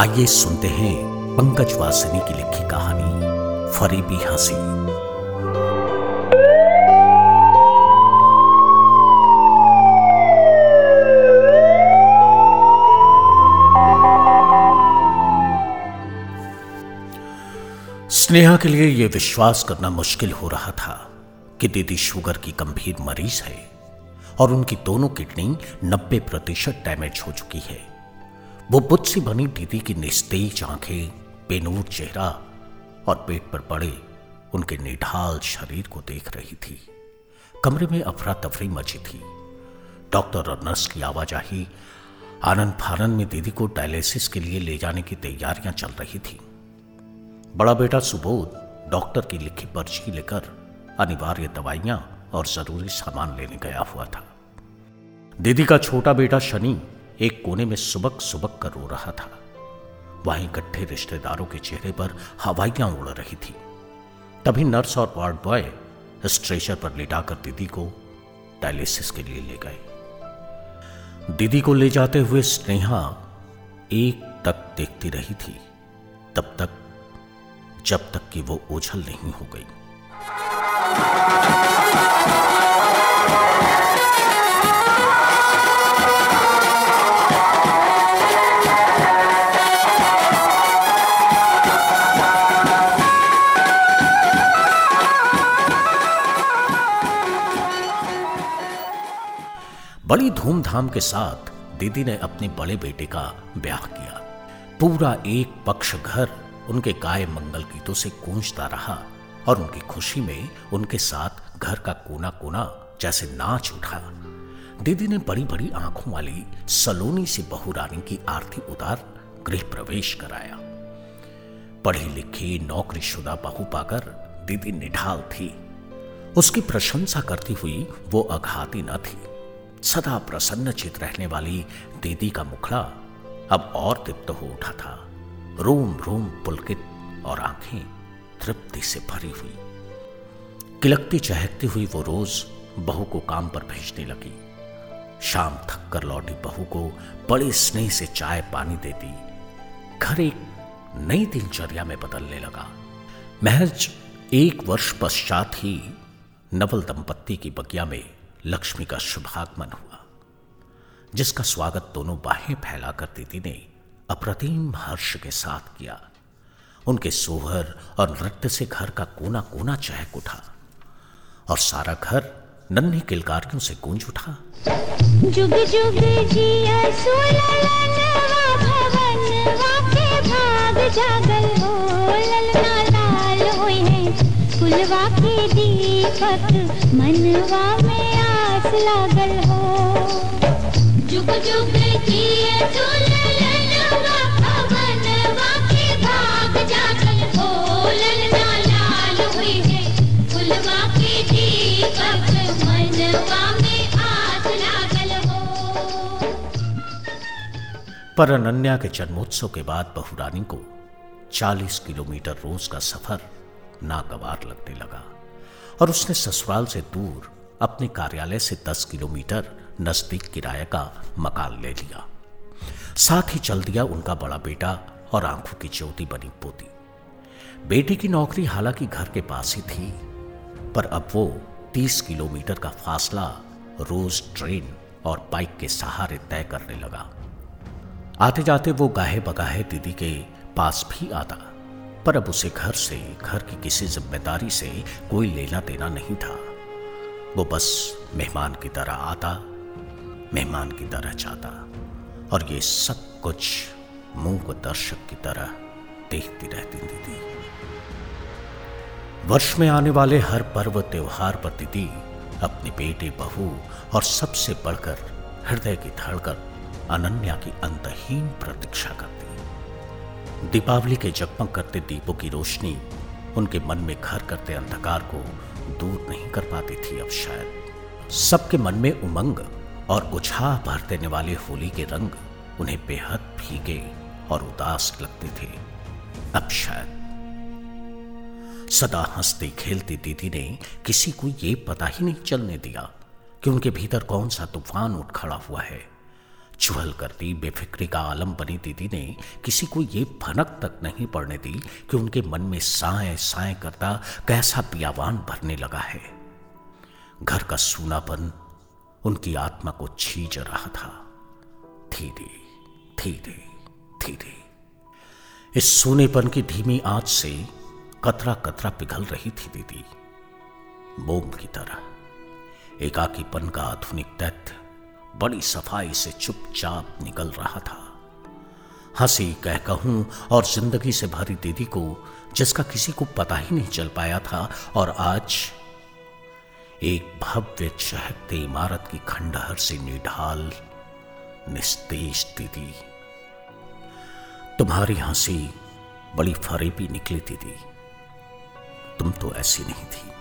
आइए सुनते हैं पंकज वासिनी की लिखी कहानी, फरीबी हँसी। स्नेहा के लिए यह विश्वास करना मुश्किल हो रहा था कि दीदी शुगर की गंभीर मरीज़ है और उनकी दोनों किडनी 90 प्रतिशत डैमेज हो चुकी है। वो बुद्ध सी बनी दीदी की निस्तेज आँखें बेनूर चेहरा और पेट पर पड़े उनके निढाल शरीर को देख रही थी। कमरे में अफरा तफरी मची थी। डॉक्टर और नर्स की आवाजाही आनंद फानंद में दीदी को डायलिसिस के लिए ले जाने की तैयारियाँ चल रही थी। बड़ा बेटा सुबोध डॉक्टर की लिखी पर्ची लेकर अनिवार्य दवाइयाँ और ज़रूरी सामान लेने गया हुआ था। दीदी का छोटा बेटा शनि एक कोने में सुबक सुबक कर रो रहा था। वहीं इकट्ठे रिश्तेदारों के चेहरे पर हवाइयाँ उड़ रही थी। तभी नर्स और वार्ड बॉय स्ट्रेचर पर लिटाकर दीदी को डायलिसिस के लिए ले गए। दीदी को ले जाते हुए स्नेहा एक तक देखती रही थी, तब तक, जब तक कि वो ओझल नहीं हो गई। बड़ी धूमधाम के साथ दीदी ने अपने बड़े बेटे का ब्याह किया। पूरा एक पक्ष घर उनके गाय मंगल गीतों से गूंजता रहा और उनकी खुशी में उनके साथ घर का कोना कोना जैसे नाच उठा। दीदी ने बड़ी बड़ी आँखों वाली सलोनी से बहु रानी की आरती उतार गृह प्रवेश कराया। पढ़ी लिखी नौकरी शुदा बहू पाकर दीदी निढाल थी। उसकी प्रशंसा करती हुई वो अघाती न थी। सदा प्रसन्न चित रहने वाली दीदी का मुखड़ा अब और तृप्त हो उठा था। रोम रोम पुलकित और आँखें तृप्ति से भरी हुई। किलकती चहकती हुई वो रोज बहू को काम पर भेजने लगी। शाम थक कर लौटी बहू को बड़े स्नेह से चाय पानी देती। घर एक नई दिनचर्या में बदलने लगा। महज एक वर्ष पश्चात ही नवल दंपत्ति की बगिया में लक्ष्मी का शुभागमन हुआ, जिसका स्वागत दोनों बाहें फैलाकर दीदी ने अप्रतिम हर्ष के साथ किया। उनके सोहर और नृत्य से घर का कोना कोना चहक उठा और सारा घर नन्ही किलकारियों से गूंज उठा। जुग जुग जिया भाग जागल हो, ललना लाल के दीपक मनवा लागल हो। जुग जुग किए दुल्हनवा भवनवा के भाग जागल हो ललना लाल हुई है। फुलवा के दीपक मनवा में आस लागल हो। पर अनन्या के जन्मोत्सव के बाद बहुरानी को 40 किलोमीटर रोज का सफ़र नागवार लगने लगा और उसने ससुराल से दूर अपने कार्यालय से दस किलोमीटर नज़दीक किराए का मकान ले लिया। साथ ही चल दिया उनका बड़ा बेटा और आँखों की ज्योति बनी पोती। बेटी की नौकरी हालाँकि घर के पास ही थी, पर अब वो तीस किलोमीटर का फासला रोज ट्रेन और बाइक के सहारे तय करने लगा। आते जाते वो गाहे बगाहे दीदी के पास भी आता, पर अब उसे घर से, घर की किसी ज़िम्मेदारी से कोई लेना देना नहीं था। वो बस मेहमान की तरह आता, मेहमान की तरह जाता और ये सब कुछ मुँह को दर्शक की तरह देखती रहती दीदी। वर्ष में आने वाले हर पर्व त्योहार पर दीदी अपने बेटे, बहू और सबसे बढ़कर हृदय की धड़कन, अनन्या की अंतहीन प्रतीक्षा करती। दीपावली के जगमग करते दीपों की रोशनी उनके मन में घर करते अंधकार को दूर नहीं कर पाती थी अब शायद। सबके मन में उमंग और उछाह भर देने वाले होली के रंग उन्हें बेहद भीगे और उदास लगते थे। अब शायद। सदा हंसती खेलती दीदी ने किसी को यह पता ही नहीं चलने दिया कि उनके भीतर कौन सा तूफ़ान उठ खड़ा हुआ है। चुहल करती बेफिक्री का आलम बनी दीदी ने। किसी को ये भनक तक नहीं पड़ने दी कि उनके मन में साए साए करता कैसा पियावान भरने लगा है। घर का सूनापन उनकी आत्मा को छीज रहा था। धीरे धीरे धीरे। इस सोनेपन की धीमी आँच से कतरा कतरा पिघल रही थी दीदी। बोम की तरह, एकाकीपन का आधुनिक तथ्य बड़ी सफ़ाई से चुपचाप निकल रहा था। हँसी कह कहूँ और ज़िंदगी से भरी दीदी को, जिसका किसी को पता ही नहीं चल पाया था, और आज एक भव्य चहकते इमारत की खंडहर से निढाल, निस्तेज दीदी। तुम्हारी हँसी बड़ी फरेबी निकली दीदी। तुम तो ऐसी नहीं थी।